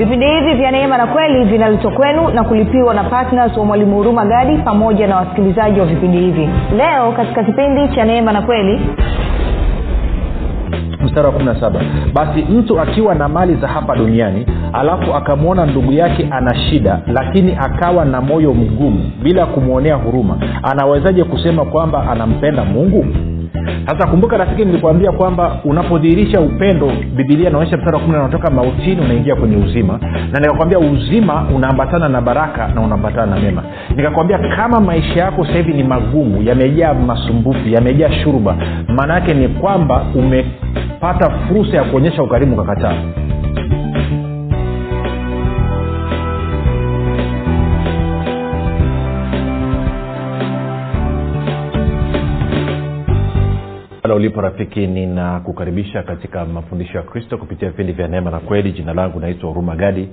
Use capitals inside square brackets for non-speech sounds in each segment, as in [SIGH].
vipindi hivi vya neema na kweli vinaletwa kwenu na kulipiwa na ptns wa mwalimu huruma gadi pamoja na wasikilizaji wa vipindi hivi. Leo katika kipindi cha neema na kweli. Mstari wa 17 basi mtu akiwa na mali za hapa duniani alafu akamwona ndugu yake ana shida lakini akawa na moyo mgumu bila kumwonea huruma anawezaje kusema kwamba anampenda mungu sasa kumbuka rafiki nilikuambia kwamba unapodhihirisha upendo bibilia inaonyesha mstari wa kumi unatoka mautini unaingia kwenye uzima. Na nikakwambia uzima unaambatana na baraka na unaambatana na mema. Nikakwambia kama maisha yako sasa hivi ni magumu yamejaa masumbufu yamejaa shuruba maana yake ni kwamba umepata fursa ya kuonyesha ukarimu ukakataa pale ulipo rafiki ninakukaribisha katika mafundisho ya kristo kupitia vipindi vya neema na kweli. Jina langu naitwa huruma gadi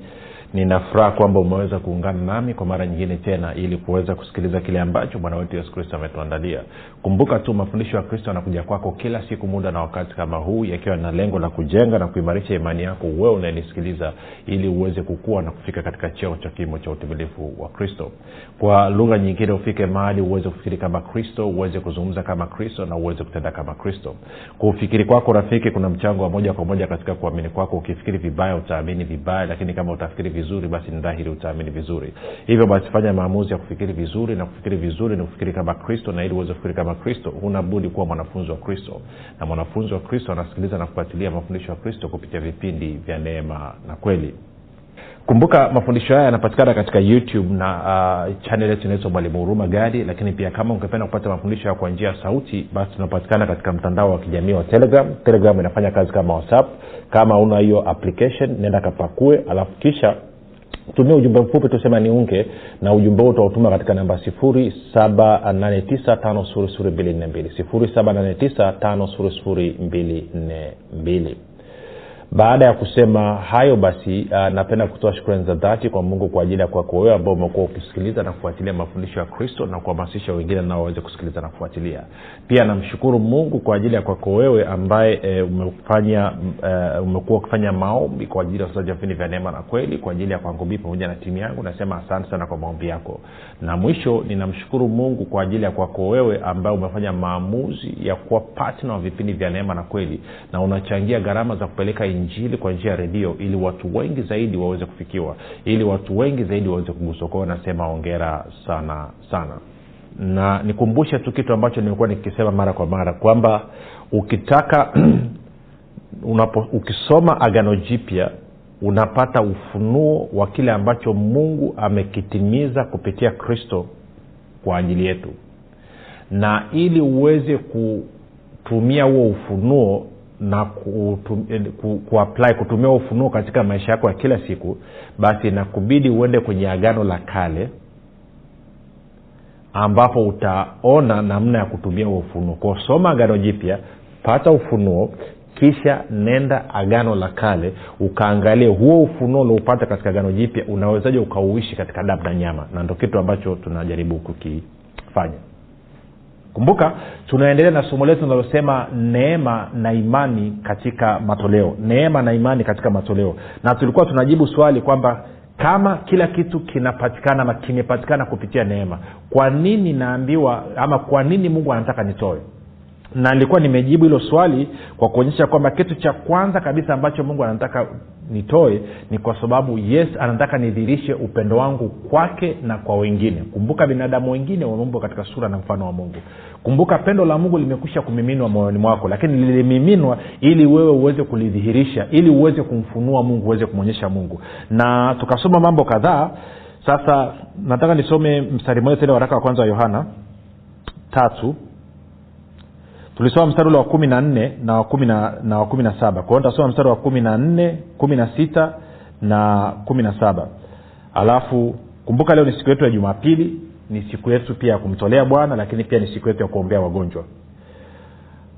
ninafuraha kwamba umeweza kuungana nami kwa mara nyingine tena ili kuweza kusikiliza kile ambacho bwana wetu yesu kristo ametuandalia. Kumbuka tu mafundisho ya kristo yanakuja kwako kila siku muda na wakati kama huu yakiwa na lengo la kujenga na kuimarisha imani yako wewe unayenisikiliza ili uweze kukua na kufika katika cheo cha kimo cha utimilifu wa kristo. Kwa lugha nyingine ufike mahali uweze kufikiri kama kristo uweze kuzungumza kama kristo na uweze kutenda kama kristo. Kufikiri kwako rafiki kuna mchango wa moja kwa moja katika kuamini kwako. Ukifikiri vibaya utaamini vibaya lakini kama utafikiri vizuri basi ni dhahiri utaamini vizuri. Hivyo basi fanya maamuzi ya kufikiri vizuri na kufikiri vizuri ni kufikiri kama kristo na ili uweze kufikiri kama kristo huna budi kuwa mwanafunzi wa kristo. Na mwanafunzi wa kristo anasikiliza na kufuatilia mafundisho ya kristo kupitia vipindi vya neema na kweli. Kumbuka mafundisho haya yanapatikana katika youtube na uh, chanel yetu inaitwa mwalimu huruma gadi lakini pia kama ungependa kupata mafundisho kwa njia ya sauti basi tunapatikana katika mtandao wa kijamii wa telegram. Telegram inafanya kazi kama whatsapp. Kama una hiyo application nenda kapakue alafu kisha tumia ujumbe mfupi tusema niunge na ujumbe huo utautuma katika namba 7895242 baada ya kusema hayo basi uh, napenda kutoa shukrani za dhati kwa mungu kwa ajili ya kwako wewe ambao umekuwa ukisikiliza na kufuatilia mafundisho ya kristo na kuhamasisha wengine nao waweze kusikiliza na kufuatilia. Pia namshukuru mungu kwa ajili ya kwako wewe ambaye e, umefanya e, umekuwa ukifanya maombi kwa ajili ya wasaji wa vipindi vya neema na kweli kwa ajili ya kwangu pamoja na timu yangu. Nasema asante sana kwa maombi yako. Na mwisho ninamshukuru mungu kwa ajili ya kwako wewe ambaye umefanya maamuzi ya kuwa patna wa vipindi vya neema na kweli na unachangia gharama za kupeleka injili kwa njia ya redio ili watu wengi zaidi waweze kufikiwa ili watu wengi zaidi waweze kuguswa. Kwao nasema ongera sana sana. Na nikumbushe tu kitu ambacho nimekuwa nikisema mara kwa mara kwamba ukitaka [CLEARS THROAT] unapo, ukisoma agano jipya unapata ufunuo wa kile ambacho mungu amekitimiza kupitia kristo kwa ajili yetu. Na ili uweze kutumia huo ufunuo na kuapply ku, ku kutumia ufunuo katika maisha yako ya kila siku basi inakubidi uende kwenye agano la kale ambapo utaona namna ya kutumia huo ufunuo. Kwao soma agano jipya pata ufunuo kisha nenda agano la kale ukaangalie huo ufunuo uliopata katika agano jipya unawezaji ukauishi katika damu na nyama. Na ndo kitu ambacho tunajaribu kukifanya kumbuka tunaendelea na somo letu linalosema neema na imani katika matoleo. Neema na imani katika matoleo. Na tulikuwa tunajibu swali kwamba kama kila kitu kinapatikana ama kimepatikana kupitia neema kwa nini naambiwa ama kwa nini mungu anataka nitoe na nilikuwa nimejibu hilo swali kwa kuonyesha kwamba kitu cha kwanza kabisa ambacho mungu anataka nitoe ni kwa sababu yes anataka nidhirishe upendo wangu kwake na kwa wengine. Kumbuka binadamu wengine wameumbwa katika sura na mfano wa mungu. Kumbuka pendo la mungu limekwisha kumiminwa moyoni mwako lakini lilimiminwa ili wewe uweze kulidhihirisha ili uweze kumfunua mungu uweze kumwonyesha mungu. Na tukasoma mambo kadhaa. Sasa nataka nisome mstari mmoja tena waraka wa kwanza wa yohana tatu tulisoma mstari ule wa kumi na nne na wa kumi na na saba. Kwa hiyo mstari wa kumi na nne kumi na sita na kumi na saba. Alafu kumbuka leo ni siku yetu ya jumapili ni siku yetu pia ya kumtolea bwana lakini pia ni siku yetu ya kuombea wagonjwa.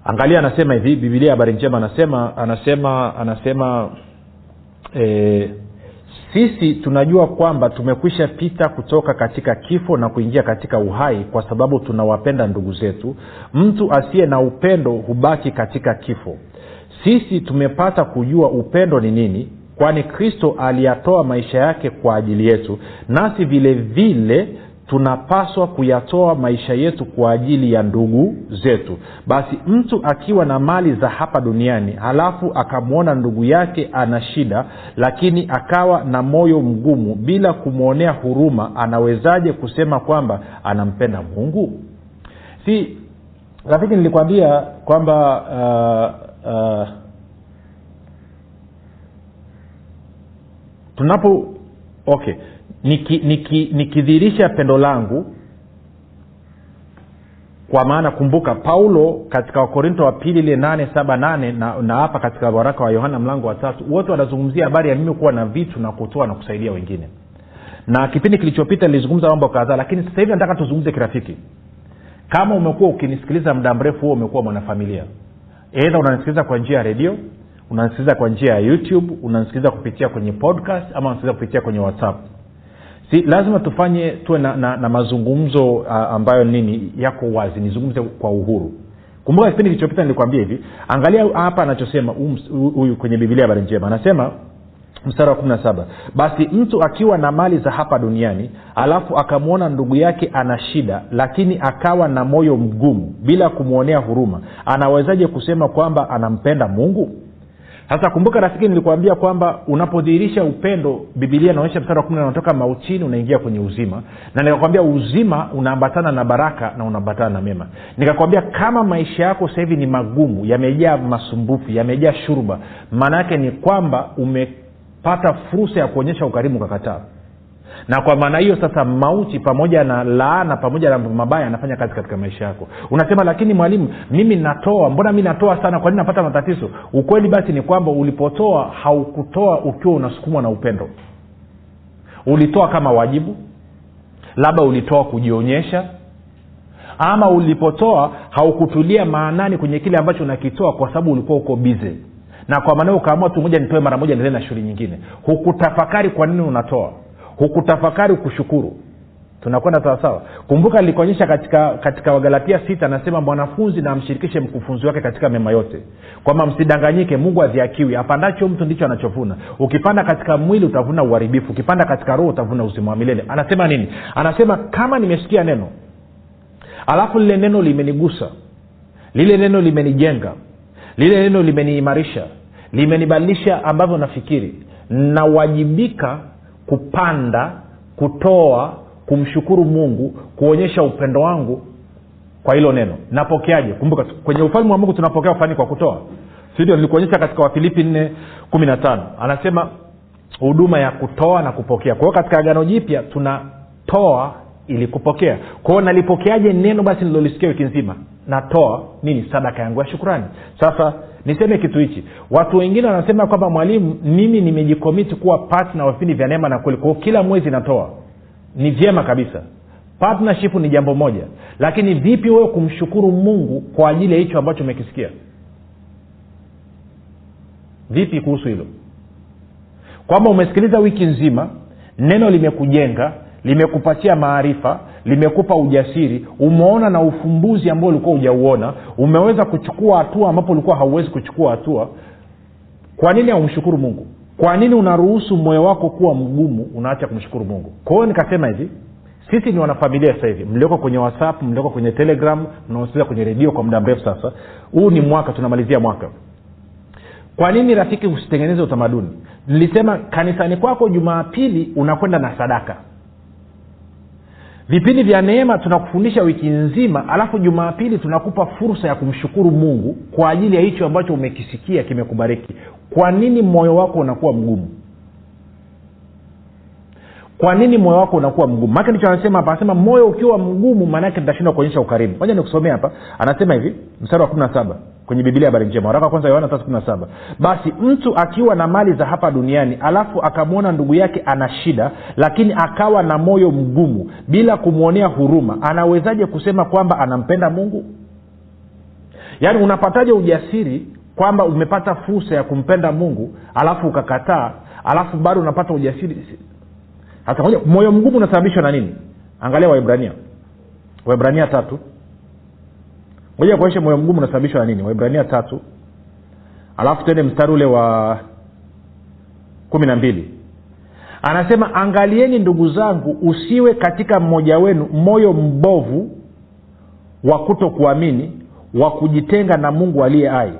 Angalia anasema hivi bibilia habari njema anasema anasema anasema e, sisi tunajua kwamba tumekwisha pita kutoka katika kifo na kuingia katika uhai kwa sababu tunawapenda ndugu zetu. Mtu asiye na upendo hubaki katika kifo. Sisi tumepata kujua upendo ni nini kwani kristo aliyatoa maisha yake kwa ajili yetu nasi vile vile tunapaswa kuyatoa maisha yetu kwa ajili ya ndugu zetu. Basi mtu akiwa na mali za hapa duniani halafu akamwona ndugu yake ana shida lakini akawa na moyo mgumu bila kumwonea huruma anawezaje kusema kwamba anampenda mungu? Si rafiki nilikwambia kwamba uh, uh, tunapo okay nikidhihirisha niki, niki pendo langu kwa maana kumbuka paulo katika wakorinto wa pili ile nane saba nane na, na hapa katika waraka wa yohana mlango wa tatu wote wanazungumzia habari ya mimi kuwa na vitu na kutoa na kusaidia wengine. Na kipindi kilichopita nilizungumza mambo kadhaa lakini sasa hivi nataka tuzungumze kirafiki. Kama umekuwa ukinisikiliza muda mrefu huo umekuwa mwanafamilia. Edha unanisikiliza kwa njia ya redio unanisikiliza kwa njia ya youtube unanisikiliza kupitia kwenye podcast ama unasikiliza kupitia kwenye whatsapp si lazima tufanye tuwe na, na, na mazungumzo uh, ambayo nini yako wazi nizungumze kwa uhuru. Kumbuka kipindi kilichopita nilikwambia hivi angalia hapa anachosema huyu kwenye bibilia habari njema. Anasema mstari wa kumi na saba basi mtu akiwa na mali za hapa duniani alafu akamwona ndugu yake ana shida lakini akawa na moyo mgumu bila kumwonea huruma anawezaje kusema kwamba anampenda mungu sasa kumbuka rafiki nilikuambia kwamba unapodhihirisha upendo bibilia inaonyesha mstari wa kumi unatoka mautini unaingia kwenye uzima. Na nikakwambia uzima unaambatana na baraka na unaambatana na mema. Nikakwambia kama maisha yako sasa hivi ni magumu yamejaa masumbufu yamejaa shurba maana yake ni kwamba umepata fursa ya kuonyesha ukarimu ukakataa na kwa maana hiyo sasa mauti pamoja na laana pamoja na mabaya anafanya kazi katika maisha yako. Unasema lakini mwalimu mimi natoa mbona mi natoa sana? Kwa nini napata matatizo? Ukweli basi ni kwamba ulipotoa haukutoa ukiwa unasukumwa na upendo. Ulitoa kama wajibu labda ulitoa kujionyesha ama ulipotoa haukutulia maanani kwenye kile ambacho unakitoa kwa sababu ulikuwa uko bize na kwa maana ukaamua tu moja nitoe mara moja niendelee na shughuli nyingine. Hukutafakari kwa nini unatoa hukutafakari kushukuru. Tunakwenda sawasawa. Kumbuka likuonyesha katika katika wagalatia sita anasema mwanafunzi na amshirikishe mkufunzi wake katika mema yote. Kwamba msidanganyike mungu adhiakiwi apandacho mtu ndicho anachovuna. Ukipanda katika mwili utavuna uharibifu. Ukipanda katika roho utavuna uzima wa milele. Anasema nini? Anasema kama nimesikia neno alafu lile neno limenigusa lile neno limenijenga lile neno limeniimarisha limenibadilisha ambavyo nafikiri nawajibika kupanda kutoa kumshukuru mungu kuonyesha upendo wangu kwa hilo neno. Napokeaje? Kumbuka kwenye ufalme wa mungu tunapokea ufani kwa kutoa. Sindio nilikuonyesha katika wafilipi nne kumi na tano. Anasema huduma ya kutoa na kupokea. Kwa hiyo katika agano jipya tunatoa ili kupokea. Kwa nalipokeaje neno basi nilolisikia wiki nzima? Natoa. Nini? Sadaka yangu ya shukrani. Sasa niseme kitu hichi. Watu wengine wanasema kwamba mwalimu mimi nimejikomiti kuwa patna wa vipindi vya neema na kweli. Kwao kila mwezi natoa. Ni vyema kabisa. Partnership ni jambo moja. Lakini vipi wewe kumshukuru mungu kwa ajili ya hicho ambacho umekisikia? Vipi kuhusu hilo? Kwamba umesikiliza wiki nzima neno limekujenga limekupatia maarifa limekupa ujasiri. Umeona na ufumbuzi ambao ulikuwa hujauona. Umeweza kuchukua hatua ambapo ulikuwa hauwezi kuchukua hatua. Kwa nini haumshukuru mungu? Kwa nini unaruhusu moyo wako kuwa mgumu unaacha kumshukuru mungu? Kwa hiyo nikasema hivi sisi ni wanafamilia sasa hivi. Mlioko kwenye whatsapp mlioko kwenye telegram mnaosikiliza kwenye redio kwa muda mrefu sasa. Huu ni mwaka tunamalizia mwaka. Kwa nini rafiki usitengeneze utamaduni? Nilisema kanisani kwako jumapili unakwenda na sadaka vipindi vya neema tunakufundisha wiki nzima alafu jumapili tunakupa fursa ya kumshukuru mungu kwa ajili ya hicho ambacho umekisikia kimekubariki. Kwa nini moyo wako unakuwa mgumu kwa nini moyo wako unakuwa mgumu? Maake ndicho anasema hapa anasema moyo ukiwa mgumu maanaake nitashindwa kuonyesha ukarimu moja nikusomea hapa. Anasema hivi mstari wa kumi na saba kwenye biblia habari njema. Waraka wa kwanza yohana tatu kumi na saba. Basi mtu akiwa na mali za hapa duniani alafu akamwona ndugu yake ana shida lakini akawa na moyo mgumu bila kumwonea huruma anawezaje kusema kwamba anampenda mungu? Yaani unapataje ujasiri kwamba umepata fursa ya kumpenda mungu alafu ukakataa alafu bado unapata ujasiri hata moja moyo mgumu unasababishwa na nini? Angalia waibrania waibrania tatu. Moja kuonyesha moyo mgumu unasababishwa na nini. Waibrania tatu. Alafu tuende mstari ule wa kumi na mbili. Anasema angalieni ndugu zangu usiwe katika mmoja wenu moyo mbovu wa kuto kuamini wa kujitenga na mungu aliye ai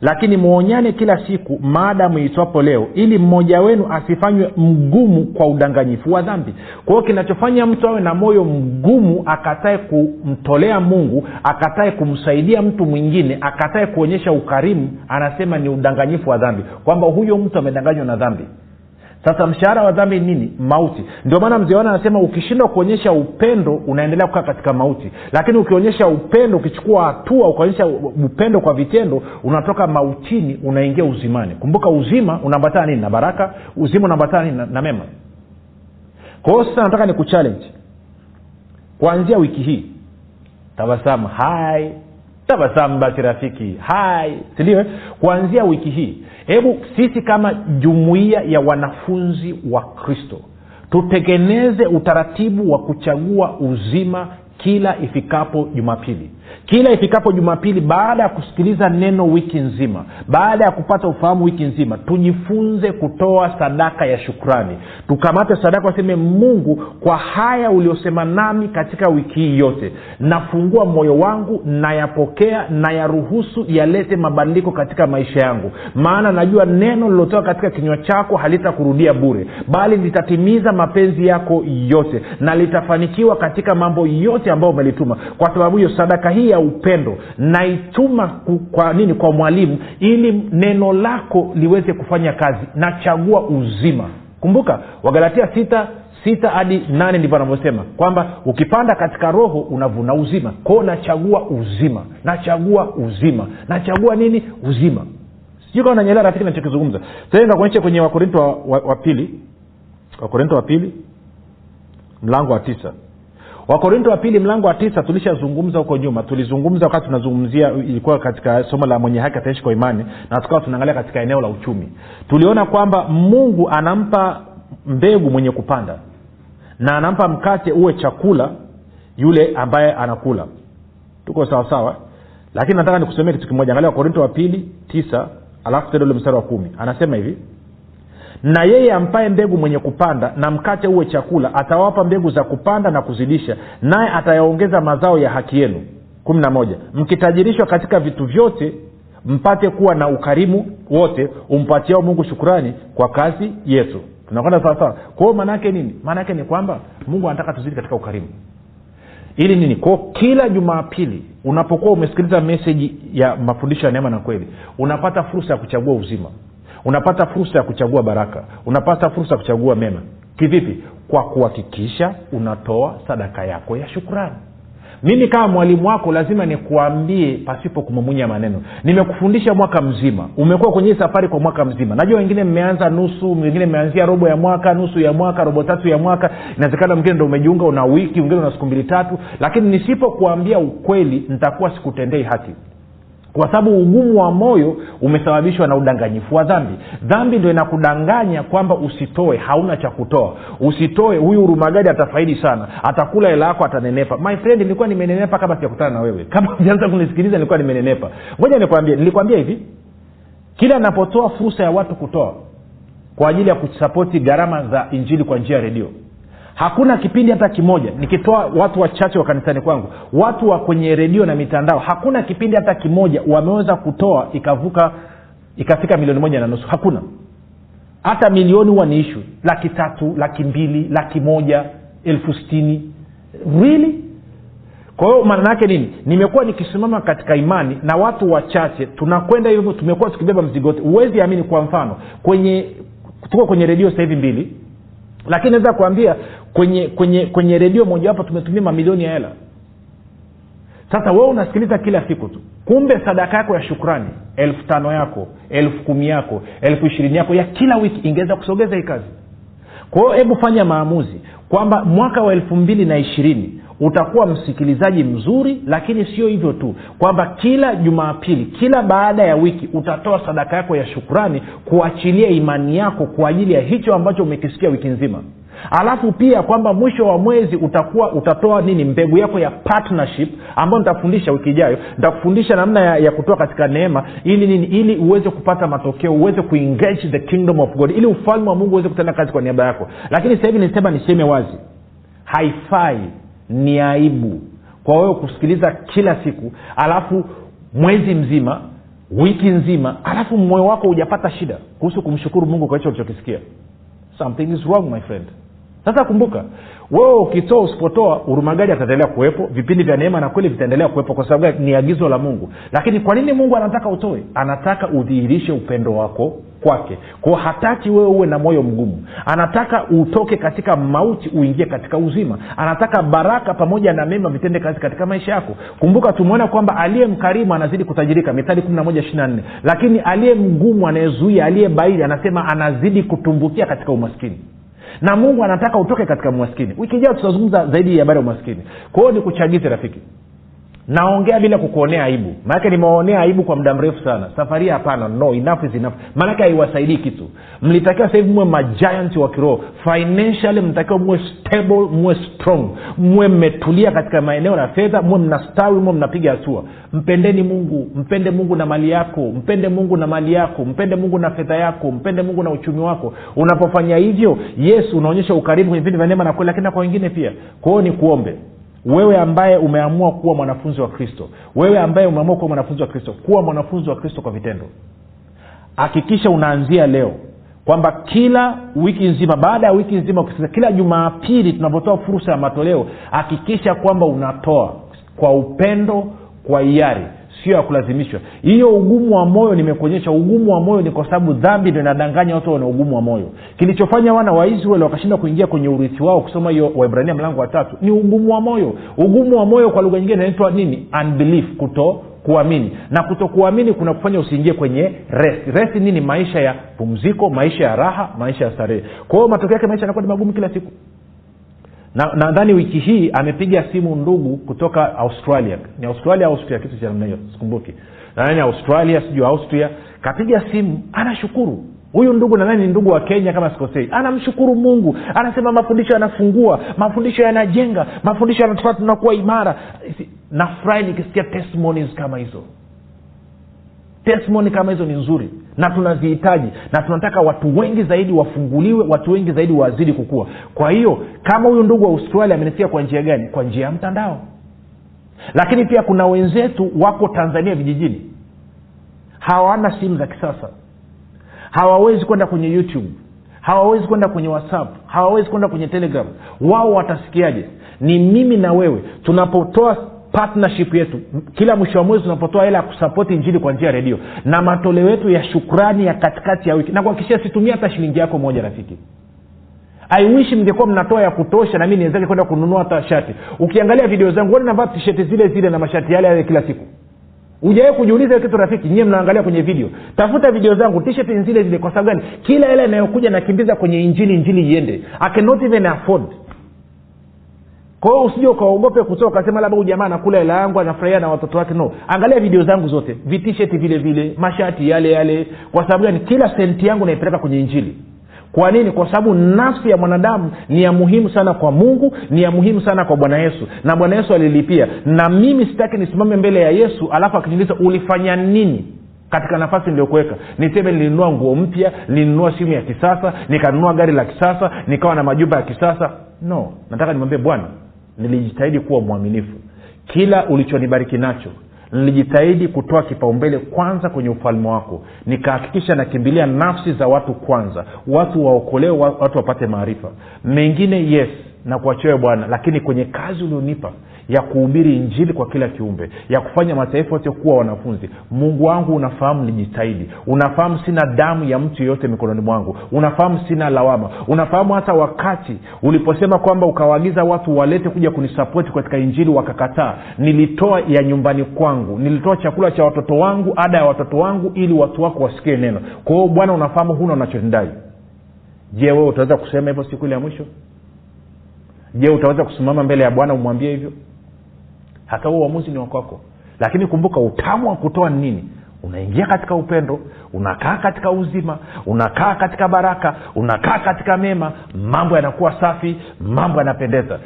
lakini mwonyane kila siku maadamu itwapo leo ili mmoja wenu asifanywe mgumu kwa udanganyifu wa dhambi. Kwa hiyo kinachofanya mtu awe na moyo mgumu akatae kumtolea mungu akatae kumsaidia mtu mwingine akatae kuonyesha ukarimu anasema ni udanganyifu wa dhambi. Kwamba huyo mtu amedanganywa na dhambi sasa mshahara wa dhambi ni nini? Mauti. Ndio maana mzee wana anasema ukishindwa kuonyesha upendo unaendelea kukaa katika mauti. Lakini ukionyesha upendo ukichukua hatua ukaonyesha upendo kwa vitendo unatoka mautini unaingia uzimani. Kumbuka uzima unaambatana nini? Na baraka. Uzima unaambatana nini? Na, mema. Kwa sasa nataka ni kuchallenge kuanzia wiki hii tabasamu hai tabasamu basi rafiki. Hai. Sindio kuanzia wiki hii hebu sisi kama jumuiya ya wanafunzi wa kristo tutengeneze utaratibu wa kuchagua uzima kila ifikapo jumapili kila ifikapo jumapili baada ya kusikiliza neno wiki nzima baada ya kupata ufahamu wiki nzima tujifunze kutoa sadaka ya shukrani. Tukamate sadaka waseme mungu kwa haya uliosema nami katika wiki hii yote. Nafungua moyo wangu nayapokea nayaruhusu yalete mabadiliko katika maisha yangu. Maana najua neno lilotoka katika kinywa chako halitakurudia bure bali litatimiza mapenzi yako yote na litafanikiwa katika mambo yote ambayo umelituma. Kwa sababu hiyo sadaka hii ya upendo naituma kwa nini kwa mwalimu ili neno lako liweze kufanya kazi. Nachagua uzima. Kumbuka wagalatia sita sita hadi nane ndivyo anavyosema kwamba ukipanda katika roho unavuna uzima. Kwao nachagua uzima. Nachagua uzima. Nachagua nini? Uzima. Sijui kama nanyelea rafiki nachokizungumza sasa nakuonyesha kwenye wakorinto wa, wa, wa pili. Wakorinto wa pili mlango wa tisa wakorinto wa pili mlango wa tisa tulishazungumza huko nyuma. Tulizungumza wakati tunazungumzia ilikuwa katika somo la mwenye haki ataishi kwa imani na tukawa tunaangalia katika eneo la uchumi. Tuliona kwamba mungu anampa mbegu mwenye kupanda na anampa mkate uwe chakula yule ambaye anakula. Tuko sawasawa lakini nataka nikusomea kitu kimoja. Angalia wakorinto wa pili tisa alafu tena ule mstari wa kumi. Anasema hivi na yeye ampaye mbegu mwenye kupanda na mkate uwe chakula atawapa mbegu za kupanda na kuzidisha naye atayaongeza mazao ya haki yenu. Kumi na moja. Mkitajirishwa katika vitu vyote mpate kuwa na ukarimu wote umpatiao mungu shukurani kwa kazi yetu. Tunakwenda sawasawa kwao maanaake nini? Maanaake ni kwamba mungu anataka tuzidi katika ukarimu. Ili nini? Kwao kila jumapili unapokuwa umesikiliza meseji ya mafundisho ya neema na kweli unapata fursa ya kuchagua uzima unapata fursa ya kuchagua baraka. Unapata fursa ya kuchagua mema. Kivipi? Kwa kuhakikisha unatoa sadaka yako ya shukrani. Mimi kama mwalimu wako lazima nikuambie pasipo kumumunya maneno. Nimekufundisha mwaka mzima. Umekuwa kwenye hii safari kwa mwaka mzima. Najua wengine mmeanza nusu wengine mmeanzia robo ya mwaka nusu ya mwaka robo tatu ya mwaka. Inawezekana mwingine ndo umejiunga una wiki wengine una siku mbili tatu. Lakini nisipokuambia ukweli nitakuwa sikutendei haki kwa sababu ugumu wa moyo umesababishwa na udanganyifu wa dhambi. Dhambi ndo inakudanganya kwamba usitoe hauna cha kutoa. Usitoe huyu urumagadi atafaidi sana. Atakula hela yako atanenepa. My friend nilikuwa nimenenepa kabla sijakutana na wewe. [LAUGHS] Kama ujaanza kunisikiliza nilikuwa nimenenepa. Ngoja nikwambie nilikwambia hivi. Kila napotoa fursa ya watu kutoa kwa ajili ya kusapoti gharama za injili kwa njia ya redio hakuna kipindi hata kimoja nikitoa watu wachache wa kanisani kwangu watu wa kwenye redio na mitandao hakuna kipindi hata kimoja wameweza kutoa ikavuka ikafika milioni moja na nusu. Hakuna. Hata milioni huwa ni ishu laki tatu laki mbili laki moja elfu stini really? Kwa hiyo maana yake nini? Nimekuwa nikisimama katika imani na watu wachache tunakwenda hivyo tumekuwa tukibeba mzigo wote. Huwezi amini kwa mfano kwenye tuko kwenye redio hivi mbili lakini naweza kuambia kwenye kwenye kwenye redio mojawapo tumetumia mamilioni ya hela. Sasa wewe unasikiliza kila siku tu. Kumbe sadaka yako ya shukrani elfu tano yako elfu kumi yako elfu ishirini yako ya kila wiki ingeweza kusogeza hii kazi. Kwa hiyo hebu fanya maamuzi kwamba mwaka wa elfu mbili na ishirini utakuwa msikilizaji mzuri lakini sio hivyo tu kwamba kila jumapili kila baada ya wiki utatoa sadaka yako ya shukrani kuachilia imani yako kwa ajili ya hicho ambacho umekisikia wiki nzima alafu pia kwamba mwisho wa mwezi utakuwa utatoa nini? Mbegu yako ya partnership ambayo nitafundisha wiki ijayo. Nitakufundisha namna ya, ya kutoa katika neema ili nini? Ili uweze kupata matokeo uweze kuengage the kingdom of god ili ufalme wa mungu uweze kutenda kazi kwa niaba yako. Lakini sasa hivi nisema niseme wazi haifai ni aibu kwa wewe kusikiliza kila siku alafu mwezi mzima wiki nzima alafu moyo wako hujapata shida kuhusu kumshukuru mungu kwa hicho ulichokisikia. Something is wrong my friend sasa kumbuka wewe ukitoa usipotoa hurumagadi ataendelea kuwepo? Vipindi vya neema na kweli vitaendelea kuwepo kwa sababu ni agizo la mungu. Lakini kwa nini mungu anataka utoe? Anataka udhihirishe upendo wako kwake. Kwao hataki wewe uwe na moyo mgumu. Anataka utoke katika mauti uingie katika uzima. Anataka baraka pamoja na mema vitende kazi katika maisha yako. Kumbuka tumeona kwamba aliye mkarimu anazidi kutajirika. Mithali kumi lakini aliye mgumu anayezuia aliye baili anasema anazidi kutumbukia katika umaskini na mungu anataka utoke katika umaskini. Wiki ijao tutazungumza zaidi ya habari ya umaskini. Kwa hiyo nikuchagize rafiki naongea bila kukuonea aibu. Maanake nimewaonea aibu kwa muda mrefu sana. Safari hapana. No enough is enough. Maanake haiwasaidii kitu. Mlitakiwa sahivi muwe majiant wa kiroho. Financially mlitakiwa muwe stable muwe strong. Muwe mmetulia katika maeneo ya fedha muwe mnastawi muwe mnapiga hatua. Mpendeni mungu. Mpende mungu na mali yako. Mpende mungu na mali yako. Mpende mungu na fedha yako. Mpende mungu na uchumi wako. Unapofanya hivyo yes unaonyesha ukaribu kwenye vipindi vya neema na kweli lakini na kwa wengine pia. Kwa hiyo ni kuombe wewe ambaye umeamua kuwa mwanafunzi wa kristo. Wewe ambaye umeamua kuwa mwanafunzi wa kristo. Kuwa mwanafunzi wa kristo kwa vitendo. Hakikisha unaanzia leo kwamba kila wiki nzima baada ya wiki nzima ukisikiza kila jumapili tunapotoa fursa ya matoleo hakikisha kwamba unatoa kwa upendo kwa hiari sio ya kulazimishwa. Hiyo ugumu wa moyo nimekuonyesha ugumu wa moyo ni kwa sababu dhambi ndo inadanganya watu wana ugumu wa moyo. Kilichofanya wana wa israeli wakashinda kuingia kwenye urithi wao kusoma hiyo waibrania mlango wa tatu ni ugumu wa moyo. Ugumu wa moyo kwa lugha nyingine inaitwa nini? Unbelief kuto kuamini na kutokuamini kuna kufanya usiingie kwenye rest. Rest nini? Maisha ya pumziko maisha ya raha maisha ya starehe. Kwa hiyo matokeo yake maisha yanakuwa ni magumu kila siku nadhani na wiki hii amepiga simu ndugu kutoka australia. Ni australia austria kitu cha namna hiyo sikumbuki. Nadhani australia sijui austria. Kapiga simu anashukuru. Huyu ndugu nadhani ni ndugu wa kenya kama sikosei. Anamshukuru mungu. Anasema mafundisho yanafungua mafundisho yanajenga mafundisho yanatufaa tunakuwa imara. Nafurahi nikisikia testimonies kama hizo. Testimoni kama hizo ni nzuri na tunazihitaji na tunataka watu wengi zaidi wafunguliwe watu wengi zaidi wazidi kukua. Kwa hiyo kama huyu ndugu wa australia amenisikia kwa njia gani? Kwa njia ya mtandao. Lakini pia kuna wenzetu wako tanzania vijijini. Hawana simu za kisasa. Hawawezi kwenda kwenye youtube. Hawawezi kwenda kwenye whatsapp. Hawawezi kwenda kwenye telegram. Wao watasikiaje? Ni mimi na wewe. Tunapotoa partnership yetu. Kila mwisho wa mwezi tunapotoa hela ya kusapoti injili kwa njia ya redio. Na matoleo yetu ya shukrani ya katikati ya wiki. Na kuhakikishia situmia hata shilingi yako moja rafiki. Aiwishi mngekuwa mnatoa ya kutosha na mi niwezake kwenda kununua hata shati. Ukiangalia video zangu wani navaa tisheti zile zile na mashati yale yale kila siku. Ujawai kujiuliza kitu rafiki? Nyie mnaangalia kwenye video. Tafuta video zangu tisheti zile zile. Kwa sababu gani? Kila hela inayokuja nakimbiza kwenye injili injili iende. I cannot even afford kwa usije ukaogope kutoka sema labda huyu jamaa anakula hela yangu anafurahia na watoto wake no. Angalia video zangu zote vitisheti vile vile mashati yale yale. Kwa sababu gani? Kila senti yangu naipeleka kwenye injili. Kwa nini? Kwa sababu nafsi ya mwanadamu ni ya muhimu sana kwa mungu ni ya muhimu sana kwa bwana yesu. Na bwana yesu alilipia. Na mimi sitaki nisimame mbele ya yesu alafu akiniuliza ulifanya nini katika nafasi niliyokuweka? Niseme nilinunua nguo mpya nilinunua simu ya kisasa nikanunua gari la kisasa nikawa na majumba ya kisasa. No. Nataka nimwambie bwana nilijitahidi kuwa mwaminifu. Kila ulichonibariki nacho nilijitahidi kutoa kipaumbele kwanza kwenye ufalme wako. Nikahakikisha nakimbilia nafsi za watu kwanza watu waokolewe watu wapate maarifa. Mengine yes na kuachiwewe bwana lakini kwenye kazi ulionipa ya kuhubiri injili kwa kila kiumbe ya kufanya mataifa yote kuwa wanafunzi. Mungu wangu unafahamu nijitahidi. Unafahamu sina damu ya mtu yeyote mikononi mwangu. Unafahamu sina lawama. Unafahamu hata wakati uliposema kwamba ukawaagiza watu walete kuja kunisapoti katika injili wakakataa. Nilitoa ya nyumbani kwangu. Nilitoa chakula cha watoto wangu ada ya watoto wangu ili watu wako wasikie neno. Kwa hiyo bwana unafahamu huna unachotendai. Je wewe utaweza kusema hivyo siku ile ya mwisho? Je utaweza kusimama mbele ya bwana umwambie hivyo hata huo uamuzi ni wakwako lakini kumbuka utamu wa kutoa ni nini? Unaingia katika upendo unakaa katika uzima unakaa katika baraka unakaa katika mema mambo yanakuwa safi mambo yanapendeza.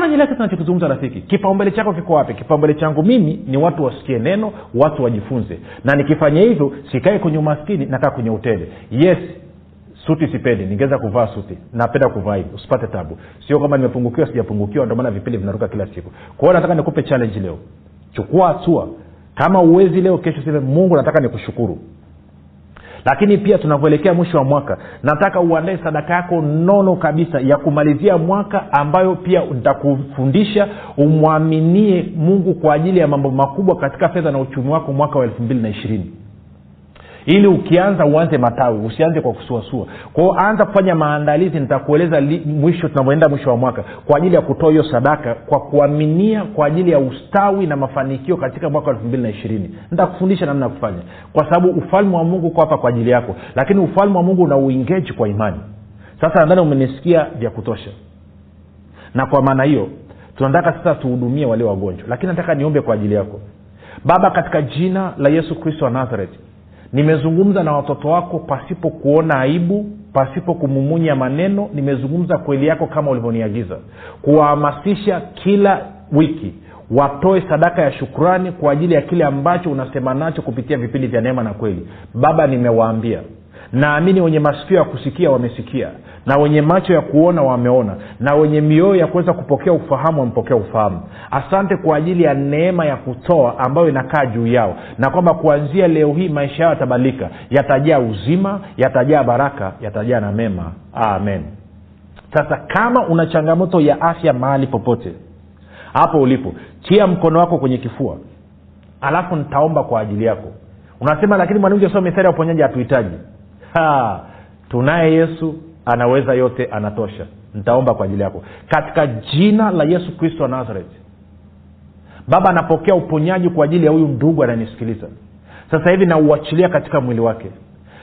Nanyeleke tunachokizungumza rafiki. Kipaumbele chako kiko wapi? Kipaumbele changu mimi ni watu wasikie neno watu wajifunze. Na nikifanya hivyo sikae kwenye umaskini nakaa kwenye hoteli. Yes suti sipendi. Ningeweza kuvaa suti. Napenda kuvaa hivi usipate tabu. Sio kwamba nimepungukiwa sijapungukiwa ndio maana vipindi vinaruka kila siku. Kwa hiyo nataka nikupe challenge leo. Chukua hatua. Kama uwezi leo kesho seme mungu nataka nikushukuru. Lakini pia tunavyoelekea mwisho wa mwaka. Nataka uandae sadaka yako nono kabisa ya kumalizia mwaka ambayo pia nitakufundisha umwaminie mungu kwa ajili ya mambo makubwa katika fedha na uchumi wako mwaka wa elfu mbili na ishirini ili ukianza uanze matawi usianze kwa kusuasua. Kwao anza kufanya maandalizi nitakueleza mwisho tunavyoenda mwisho wa mwaka kwa ajili ya kutoa hiyo sadaka kwa kuaminia kwa ajili ya ustawi na mafanikio katika mwaka wa elfu mbili na ishirini. Nitakufundisha namna ya kufanya. Kwa sababu ufalme wa mungu uko hapa kwa ajili yako. Lakini ufalme wa mungu una uingeji kwa imani. Sasa nadhani umenisikia vya kutosha. Na kwa maana hiyo tunataka sasa tuhudumie wale wagonjwa. Lakini nataka niombe kwa ajili yako. Baba katika jina la yesu kristo wa nazareti nimezungumza na watoto wako pasipo kuona aibu pasipo kumumunya maneno. Nimezungumza kweli yako kama ulivyoniagiza. Kuwahamasisha kila wiki watoe sadaka ya shukrani kwa ajili ya kile ambacho unasema nacho kupitia vipindi vya neema na kweli. Baba nimewaambia naamini wenye masikio ya kusikia wamesikia na wenye macho ya kuona wameona na wenye mioyo ya kuweza kupokea ufahamu wamepokea ufahamu. Asante kwa ajili ya neema ya kutoa ambayo inakaa juu yao na kwamba kuanzia leo hii maisha yao yatabadilika. Yatajaa uzima yatajaa baraka yatajaa na mema. Amen. Sasa kama una changamoto ya afya mahali popote hapo ulipo tia mkono wako kwenye kifua alafu nitaomba kwa ajili yako. Unasema lakini mwalimu sio mistari ya uponyaji hatuhitaji tunaye yesu anaweza yote anatosha. Nitaomba kwa ajili yako. Katika jina la yesu kristo wa nazareti baba anapokea uponyaji kwa ajili ya huyu ndugu ananisikiliza sasa hivi nauachilia katika mwili wake.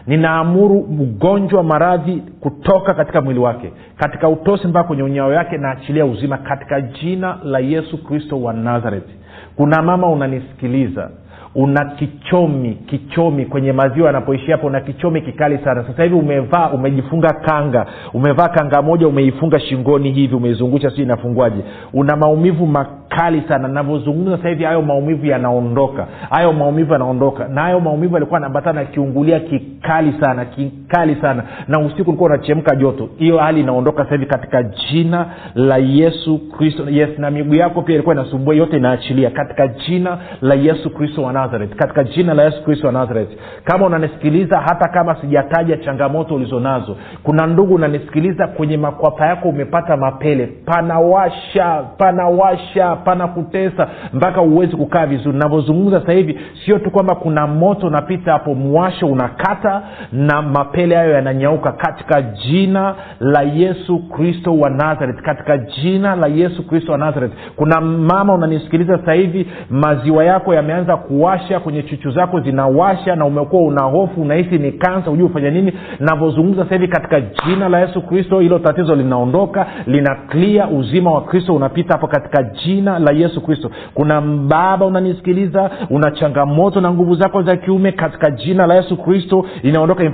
Ninaamuru mgonjwa maradhi kutoka katika mwili wake. Katika utosi mpaka kwenye unyao yake naachilia uzima katika jina la yesu kristo wa nazareti kuna mama unanisikiliza una kichomi kichomi kwenye maziwa yanapoishia hapo una kichomi kikali sana. Sasa hivi umevaa umejifunga kanga umevaa kanga moja umeifunga shingoni hivi umeizungusha sijui inafungwaje. Una maumivu makali sana. Navyozungumza sasa hivi hayo maumivu yanaondoka. Hayo maumivu yanaondoka. Na hayo maumivu yalikuwa anaambatana na kiungulia kikali sana kikali sana. Na usiku ulikuwa unachemka joto. Hiyo hali inaondoka hivi katika jina la yesu kristo. Yes na miguu yako pia ilikuwa inasumbua yote inaachilia. Katika jina la yesu kristo wa nazareth. Katika jina la yesu kristo wa nazareth. Kama unanisikiliza hata kama sijataja changamoto ulizonazo kuna ndugu unanisikiliza kwenye makwapa yako umepata mapele. Panawasha panawasha pana kutesa mpaka uwezi kukaa vizuri. Navyozungumza sasa hivi sio tu kwamba kuna moto unapita hapo mwasho unakata na mapele hayo yananyauka. Katika jina la yesu kristo wa nazareth katika jina la yesu kristo wa nazareth. Kuna mama unanisikiliza sasa hivi maziwa yako yameanza kuwasha kwenye chuchu zako zinawasha na umekuwa una hofu unahisi ni kansa hujui ufanya nini. Navyozungumza sasa hivi katika jina la yesu kristo hilo tatizo linaondoka lina klia uzima wa kristo unapita hapo katika jina la yesu kristo. Kuna baba unanisikiliza una changamoto na nguvu zako za kiume katika jina la yesu kristo inaondoka. In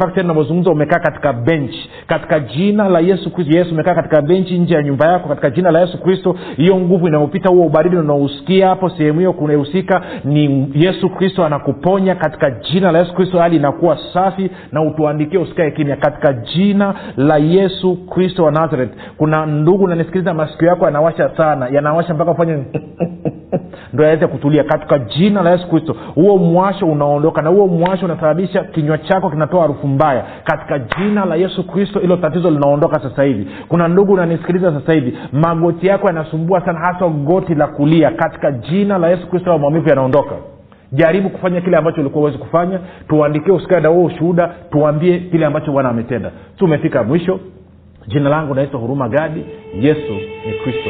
umekaa katika benchi katika jina la yesu kristo yesu umekaa katika benchi nje ya nyumba yako katika jina la yesu kristo. Hiyo nguvu inayopita huo ubaridi unaousikia hapo sehemu hiyo kunahusika ni yesu kristo anakuponya katika jina la yesu kristo. Hali inakuwa safi na utuandikie usikae kimya. Katika jina la yesu kristo wa nazareth. Kuna ndugu unanisikiliza masikio yako yanawasha sana yanawasha mpaka ufanye [LAUGHS] ndo aweze kutulia katika jina la yesu kristo. Huo mwasho unaondoka na huo mwasho unasababisha kinywa chako kinatoa harufu mbaya. Katika jina la yesu kristo hilo tatizo linaondoka sasa hivi. Kuna ndugu unanisikiliza sasa hivi magoti yako yanasumbua sana hasa goti la kulia. Katika jina la yesu kristo maumivu yanaondoka. Jaribu kufanya kile ambacho ulikuwa uwezi kufanya. Tuandikie usikae na huo ushuhuda tuambie kile ambacho bwana ametenda. Tumefika mwisho. Jina langu naitwa huruma gadi. Yesu ni kristo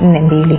Nandili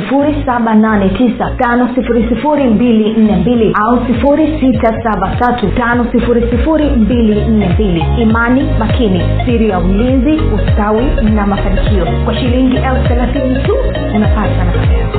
789 au 673 imani makini siri ya ulinzi ustawi na mafanikio. Kwa shilingi elfu thelathini tu unapata nakala yako